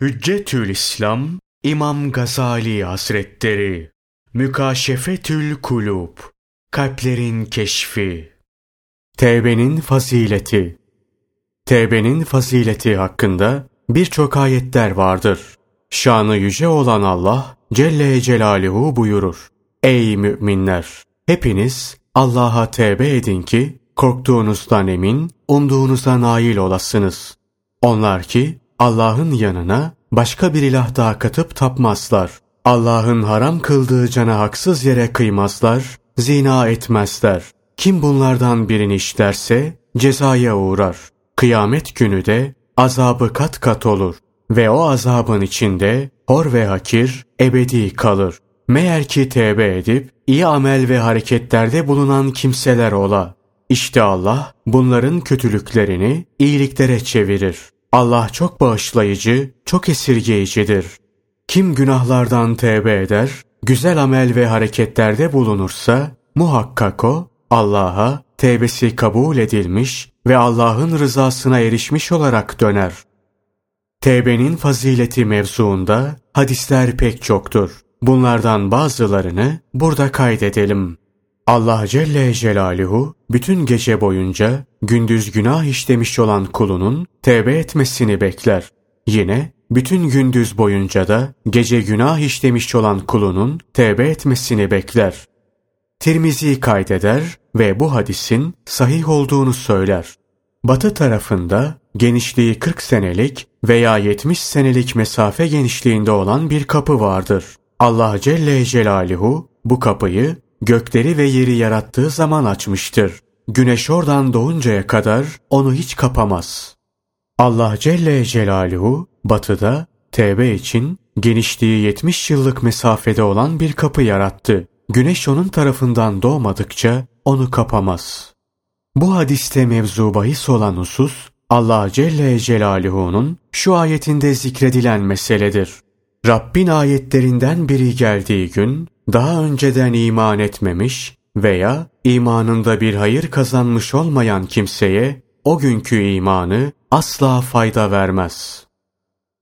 Hüccetül İslam İmam Gazali Hazretleri Mükaşefetül Kulub Kalplerin Keşfi Tevbenin Fazileti Tevbenin fazileti hakkında birçok ayetler vardır. Şanı yüce olan Allah Celle Celaluhu buyurur. Ey müminler! Hepiniz Allah'a tevbe edin ki korktuğunuzdan emin, umduğunuza nail olasınız. Onlar ki Allah'ın yanına başka bir ilah daha katıp tapmazlar. Allah'ın haram kıldığı cana haksız yere kıymazlar, zina etmezler. Kim bunlardan birini işlerse cezaya uğrar. Kıyamet günü de azabı kat kat olur ve o azabın içinde hor ve hakir ebedi kalır. Meğer ki tevbe edip iyi amel ve hareketlerde bulunan kimseler ola. İşte Allah bunların kötülüklerini iyiliklere çevirir. Allah çok bağışlayıcı, çok esirgeyicidir. Kim günahlardan tevbe eder, güzel amel ve hareketlerde bulunursa, muhakkak o, Allah'a tevbesi kabul edilmiş ve Allah'ın rızasına erişmiş olarak döner. Tevbenin fazileti mevzuunda hadisler pek çoktur. Bunlardan bazılarını burada kaydedelim. Allah Celle Celaluhu bütün gece boyunca gündüz günah işlemiş olan kulunun tevbe etmesini bekler. Yine bütün gündüz boyunca da gece günah işlemiş olan kulunun tevbe etmesini bekler. Tirmizi kaydeder ve bu hadisin sahih olduğunu söyler. Batı tarafında genişliği 40 senelik veya 70 senelik mesafe genişliğinde olan bir kapı vardır. Allah Celle Celaluhu bu kapıyı gökleri ve yeri yarattığı zaman açmıştır. Güneş oradan doğuncaya kadar onu hiç kapamaz. Allah Celle Celaluhu batıda tevbe için genişliği 70 yıllık mesafede olan bir kapı yarattı. Güneş onun tarafından doğmadıkça onu kapamaz. Bu hadiste mevzu bahis olan husus Allah Celle Celaluhu'nun şu ayetinde zikredilen meseledir. Rabbin ayetlerinden biri geldiği gün daha önceden iman etmemiş veya imanında bir hayır kazanmış olmayan kimseye o günkü imanı asla fayda vermez.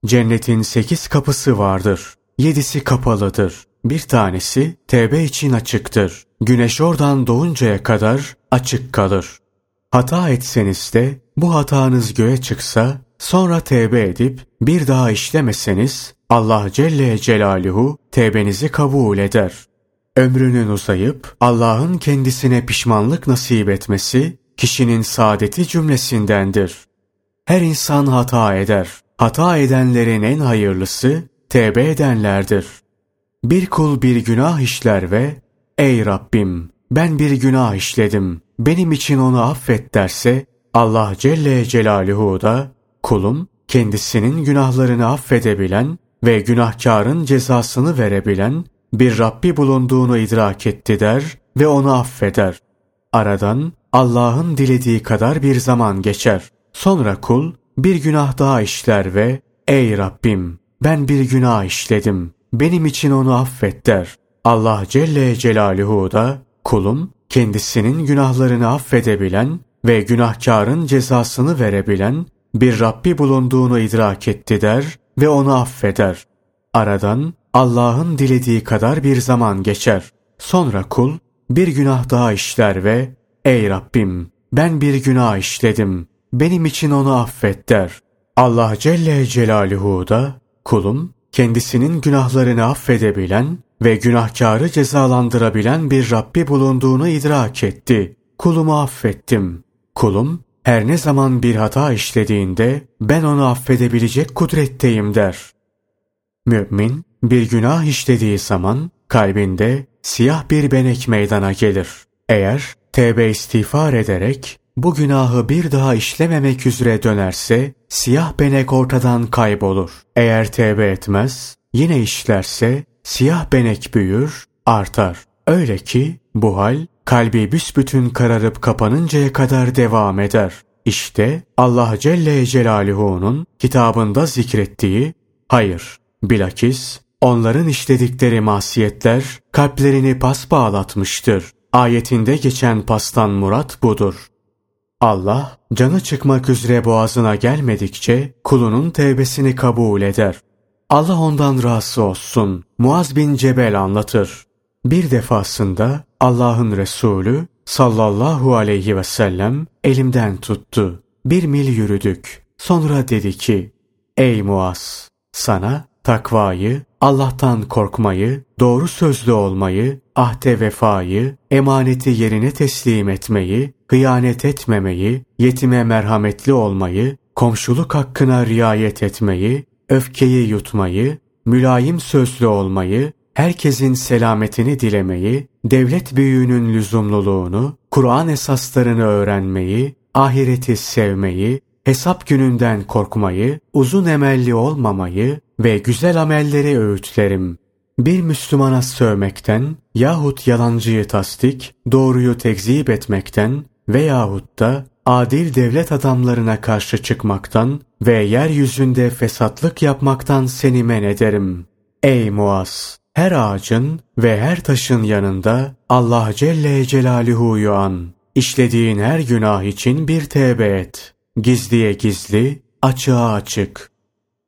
Cennetin sekiz kapısı vardır. Yedisi kapalıdır. Bir tanesi tevbe için açıktır. Güneş oradan doğuncaya kadar açık kalır. Hata etseniz de bu hatanız göğe çıksa, sonra tevbe edip bir daha işlemeseniz Allah Celle Celaluhu tevbenizi kabul eder. Ömrünün uzayıp Allah'ın kendisine pişmanlık nasip etmesi kişinin saadeti cümlesindendir. Her insan hata eder. Hata edenlerin en hayırlısı tevbe edenlerdir. Bir kul bir günah işler ve ''Ey Rabbim ben bir günah işledim, benim için onu affet.'' derse Allah Celle Celaluhu da kulum kendisinin günahlarını affedebilen ve günahkarın cezasını verebilen bir Rabbi bulunduğunu idrak etti der ve onu affeder. Aradan Allah'ın dilediği kadar bir zaman geçer. Sonra kul bir günah daha işler ve ''Ey Rabbim ben bir günah işledim, benim için onu affet.'' der. Allah Celle Celaluhu da kulum kendisinin günahlarını affedebilen ve günahkarın cezasını verebilen bir Rabbi bulunduğunu idrak etti der ve onu affeder. Aradan Allah'ın dilediği kadar bir zaman geçer. Sonra kul bir günah daha işler ve ''Ey Rabbim ben bir günah işledim, benim için onu affet.'' der. Allah Celle Celaluhu da kulum kendisinin günahlarını affedebilen ve günahkarı cezalandırabilen bir Rabbi bulunduğunu idrak etti. Kulumu affettim. Kulum her ne zaman bir hata işlediğinde ben onu affedebilecek kudretteyim der. Mümin bir günah işlediği zaman kalbinde siyah bir benek meydana gelir. Eğer tevbe istiğfar ederek bu günahı bir daha işlememek üzere dönerse siyah benek ortadan kaybolur. Eğer tevbe etmez yine işlerse siyah benek büyür, artar. Öyle ki bu hal kalbi büsbütün kararıp kapanıncaya kadar devam eder. İşte Allah Celle Celaluhu'nun kitabında zikrettiği hayır, bilakis onların işledikleri masiyetler kalplerini pas bağlatmıştır. Ayetinde geçen pastan murat budur. Allah canı çıkmak üzere boğazına gelmedikçe kulunun tevbesini kabul eder. Allah ondan razı olsun. Muaz bin Cebel anlatır. Bir defasında Allah'ın Resulü sallallahu aleyhi ve sellem elimden tuttu. Bir mil yürüdük. Sonra dedi ki, Ey Muaz! Sana takvayı, Allah'tan korkmayı, doğru sözlü olmayı, ahde vefayı, emaneti yerine teslim etmeyi, hıyanet etmemeyi, yetime merhametli olmayı, komşuluk hakkına riayet etmeyi, öfkeyi yutmayı, mülayim sözlü olmayı, herkesin selametini dilemeyi, devlet büyüğünün lüzumluluğunu, Kur'an esaslarını öğrenmeyi, ahireti sevmeyi, hesap gününden korkmayı, uzun emelli olmamayı ve güzel amelleri öğütlerim. Bir Müslümana sövmekten yahut yalancıyı tasdik, doğruyu tekzip etmekten veyahut da adil devlet adamlarına karşı çıkmaktan ve yeryüzünde fesatlık yapmaktan seni men ederim. Ey Muaz! Her ağacın ve her taşın yanında Allah Celle Celaluhu'yu an. İşlediğin her günah için bir tevbe et. Gizliye gizli, açığa açık.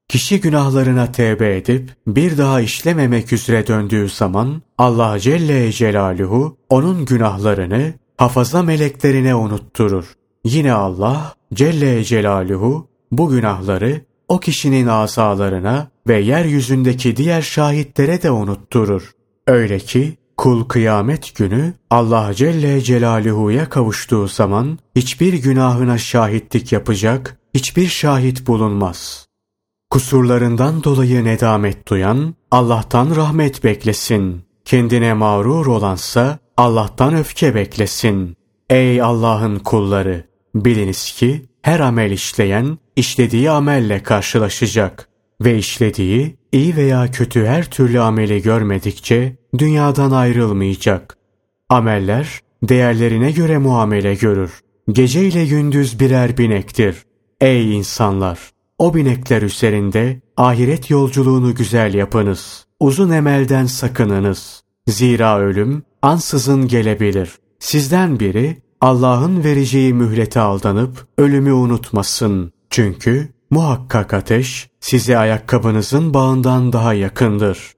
Kişi günahlarına tevbe edip bir daha işlememek üzere döndüğü zaman Allah Celle Celaluhu onun günahlarını hafaza meleklerine unutturur. Yine Allah Celle Celaluhu bu günahları o kişinin asalarına ve yeryüzündeki diğer şahitlere de unutturur. Öyle ki kul kıyamet günü Allah Celle Celaluhu'ya kavuştuğu zaman hiçbir günahına şahitlik yapacak hiçbir şahit bulunmaz. Kusurlarından dolayı nedamet duyan Allah'tan rahmet beklesin. Kendine mağrur olansa Allah'tan öfke beklesin. Ey Allah'ın kulları! Biliniz ki her amel işleyen işlediği amelle karşılaşacak ve işlediği iyi veya kötü her türlü ameli görmedikçe dünyadan ayrılmayacak. Ameller değerlerine göre muamele görür. Gece ile gündüz birer binektir. Ey insanlar! O binekler üzerinde ahiret yolculuğunu güzel yapınız. Uzun emelden sakınınız. Zira ölüm ansızın gelebilir. Sizden biri Allah'ın vereceği mühlete aldanıp ölümü unutmasın. Çünkü muhakkak ateş size ayakkabınızın bağından daha yakındır.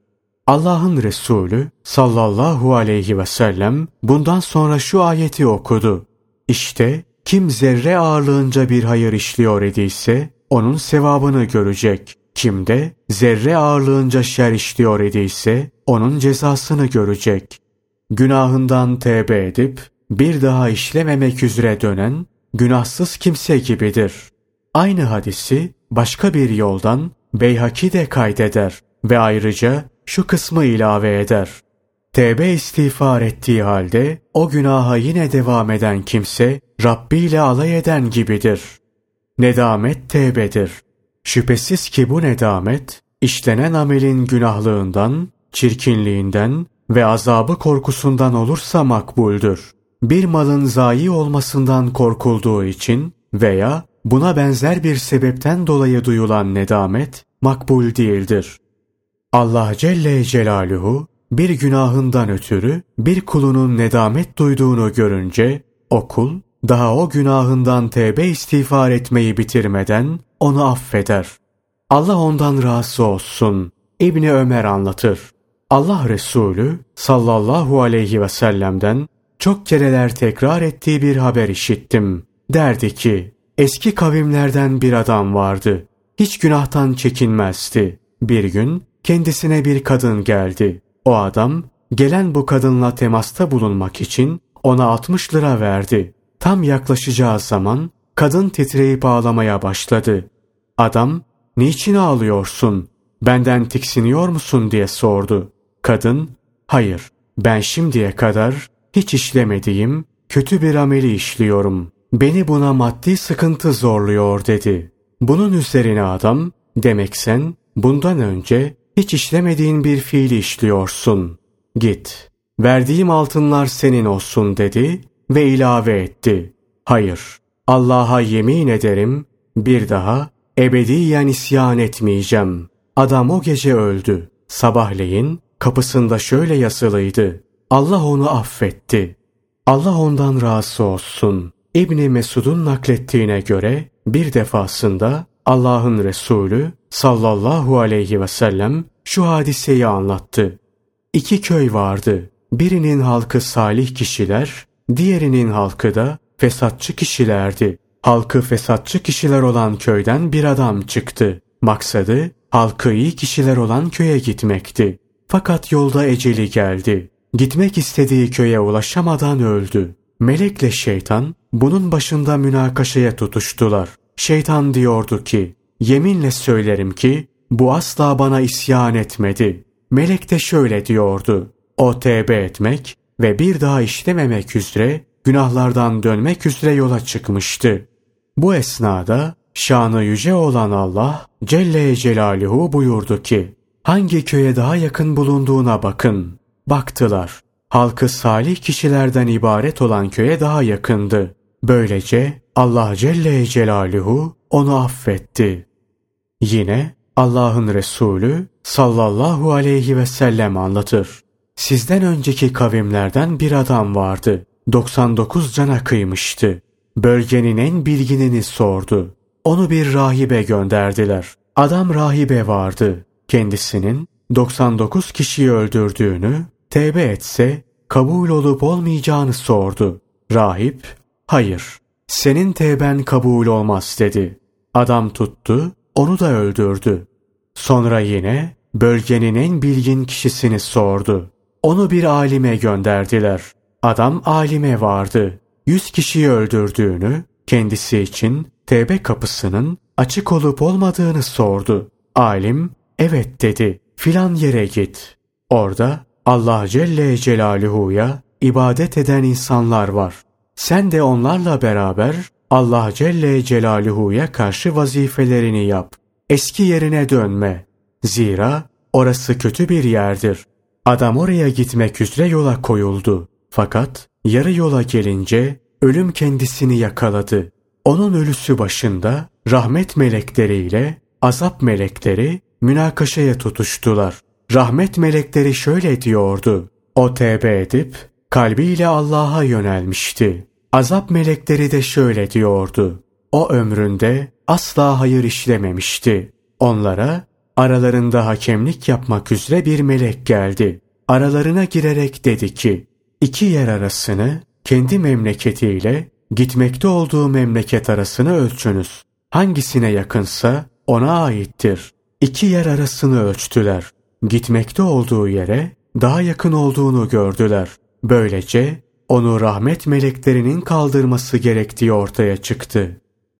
Allah'ın Resulü sallallahu aleyhi ve sellem bundan sonra şu ayeti okudu. İşte kim zerre ağırlığınca bir hayır işliyor idiyse onun sevabını görecek. Kim de zerre ağırlığınca şer işliyor idiyse onun cezasını görecek. Günahından tevbe edip bir daha işlememek üzere dönen günahsız kimse gibidir. Aynı hadisi başka bir yoldan Beyhaki de kaydeder ve ayrıca şu kısmı ilave eder. Tevbe istiğfar ettiği halde o günaha yine devam eden kimse Rabbi ile alay eden gibidir. Nedamet tevbedir. Şüphesiz ki bu nedamet işlenen amelin günahlığından, çirkinliğinden ve azabı korkusundan olursa makbuldür bir malın zayi olmasından korkulduğu için veya buna benzer bir sebepten dolayı duyulan nedamet makbul değildir. Allah Celle Celaluhu bir günahından ötürü bir kulunun nedamet duyduğunu görünce o kul daha o günahından tevbe istiğfar etmeyi bitirmeden onu affeder. Allah ondan razı olsun. İbni Ömer anlatır. Allah Resulü sallallahu aleyhi ve sellem'den çok kereler tekrar ettiği bir haber işittim. Derdi ki, eski kavimlerden bir adam vardı. Hiç günahtan çekinmezdi. Bir gün kendisine bir kadın geldi. O adam gelen bu kadınla temasta bulunmak için ona 60 lira verdi. Tam yaklaşacağı zaman kadın titreyip ağlamaya başladı. Adam, niçin ağlıyorsun? Benden tiksiniyor musun diye sordu. Kadın, hayır ben şimdiye kadar hiç işlemediğim kötü bir ameli işliyorum. Beni buna maddi sıkıntı zorluyor dedi. Bunun üzerine adam, demek sen bundan önce hiç işlemediğin bir fiili işliyorsun. Git, verdiğim altınlar senin olsun dedi ve ilave etti. Hayır, Allah'a yemin ederim bir daha ebediyen isyan etmeyeceğim. Adam o gece öldü. Sabahleyin kapısında şöyle yazılıydı. Allah onu affetti. Allah ondan razı olsun. İbni Mesud'un naklettiğine göre bir defasında Allah'ın Resulü sallallahu aleyhi ve sellem şu hadiseyi anlattı. İki köy vardı. Birinin halkı salih kişiler, diğerinin halkı da fesatçı kişilerdi. Halkı fesatçı kişiler olan köyden bir adam çıktı. Maksadı halkı iyi kişiler olan köye gitmekti. Fakat yolda eceli geldi. Gitmek istediği köye ulaşamadan öldü. Melekle şeytan bunun başında münakaşaya tutuştular. Şeytan diyordu ki, yeminle söylerim ki bu asla bana isyan etmedi. Melek de şöyle diyordu, o tevbe etmek ve bir daha işlememek üzere günahlardan dönmek üzere yola çıkmıştı. Bu esnada şanı yüce olan Allah Celle Celaluhu buyurdu ki, hangi köye daha yakın bulunduğuna bakın. Baktılar. Halkı salih kişilerden ibaret olan köye daha yakındı. Böylece Allah Celle Celaluhu onu affetti. Yine Allah'ın Resulü sallallahu aleyhi ve sellem anlatır. Sizden önceki kavimlerden bir adam vardı. 99 cana kıymıştı. Bölgenin en bilginini sordu. Onu bir rahibe gönderdiler. Adam rahibe vardı. Kendisinin 99 kişiyi öldürdüğünü, tevbe etse kabul olup olmayacağını sordu. Rahip, hayır, senin tevben kabul olmaz dedi. Adam tuttu, onu da öldürdü. Sonra yine bölgenin en bilgin kişisini sordu. Onu bir alime gönderdiler. Adam alime vardı. Yüz kişiyi öldürdüğünü, kendisi için tevbe kapısının açık olup olmadığını sordu. Alim, evet dedi, filan yere git. Orada Allah Celle Celaluhu'ya ibadet eden insanlar var. Sen de onlarla beraber Allah Celle Celaluhu'ya karşı vazifelerini yap. Eski yerine dönme. Zira orası kötü bir yerdir. Adam oraya gitmek üzere yola koyuldu. Fakat yarı yola gelince ölüm kendisini yakaladı. Onun ölüsü başında rahmet melekleriyle azap melekleri münakaşaya tutuştular. Rahmet melekleri şöyle diyordu. O tevbe edip kalbiyle Allah'a yönelmişti. Azap melekleri de şöyle diyordu. O ömründe asla hayır işlememişti. Onlara aralarında hakemlik yapmak üzere bir melek geldi. Aralarına girerek dedi ki, iki yer arasını kendi memleketiyle gitmekte olduğu memleket arasını ölçünüz. Hangisine yakınsa ona aittir. İki yer arasını ölçtüler. Gitmekte olduğu yere daha yakın olduğunu gördüler. Böylece onu rahmet meleklerinin kaldırması gerektiği ortaya çıktı.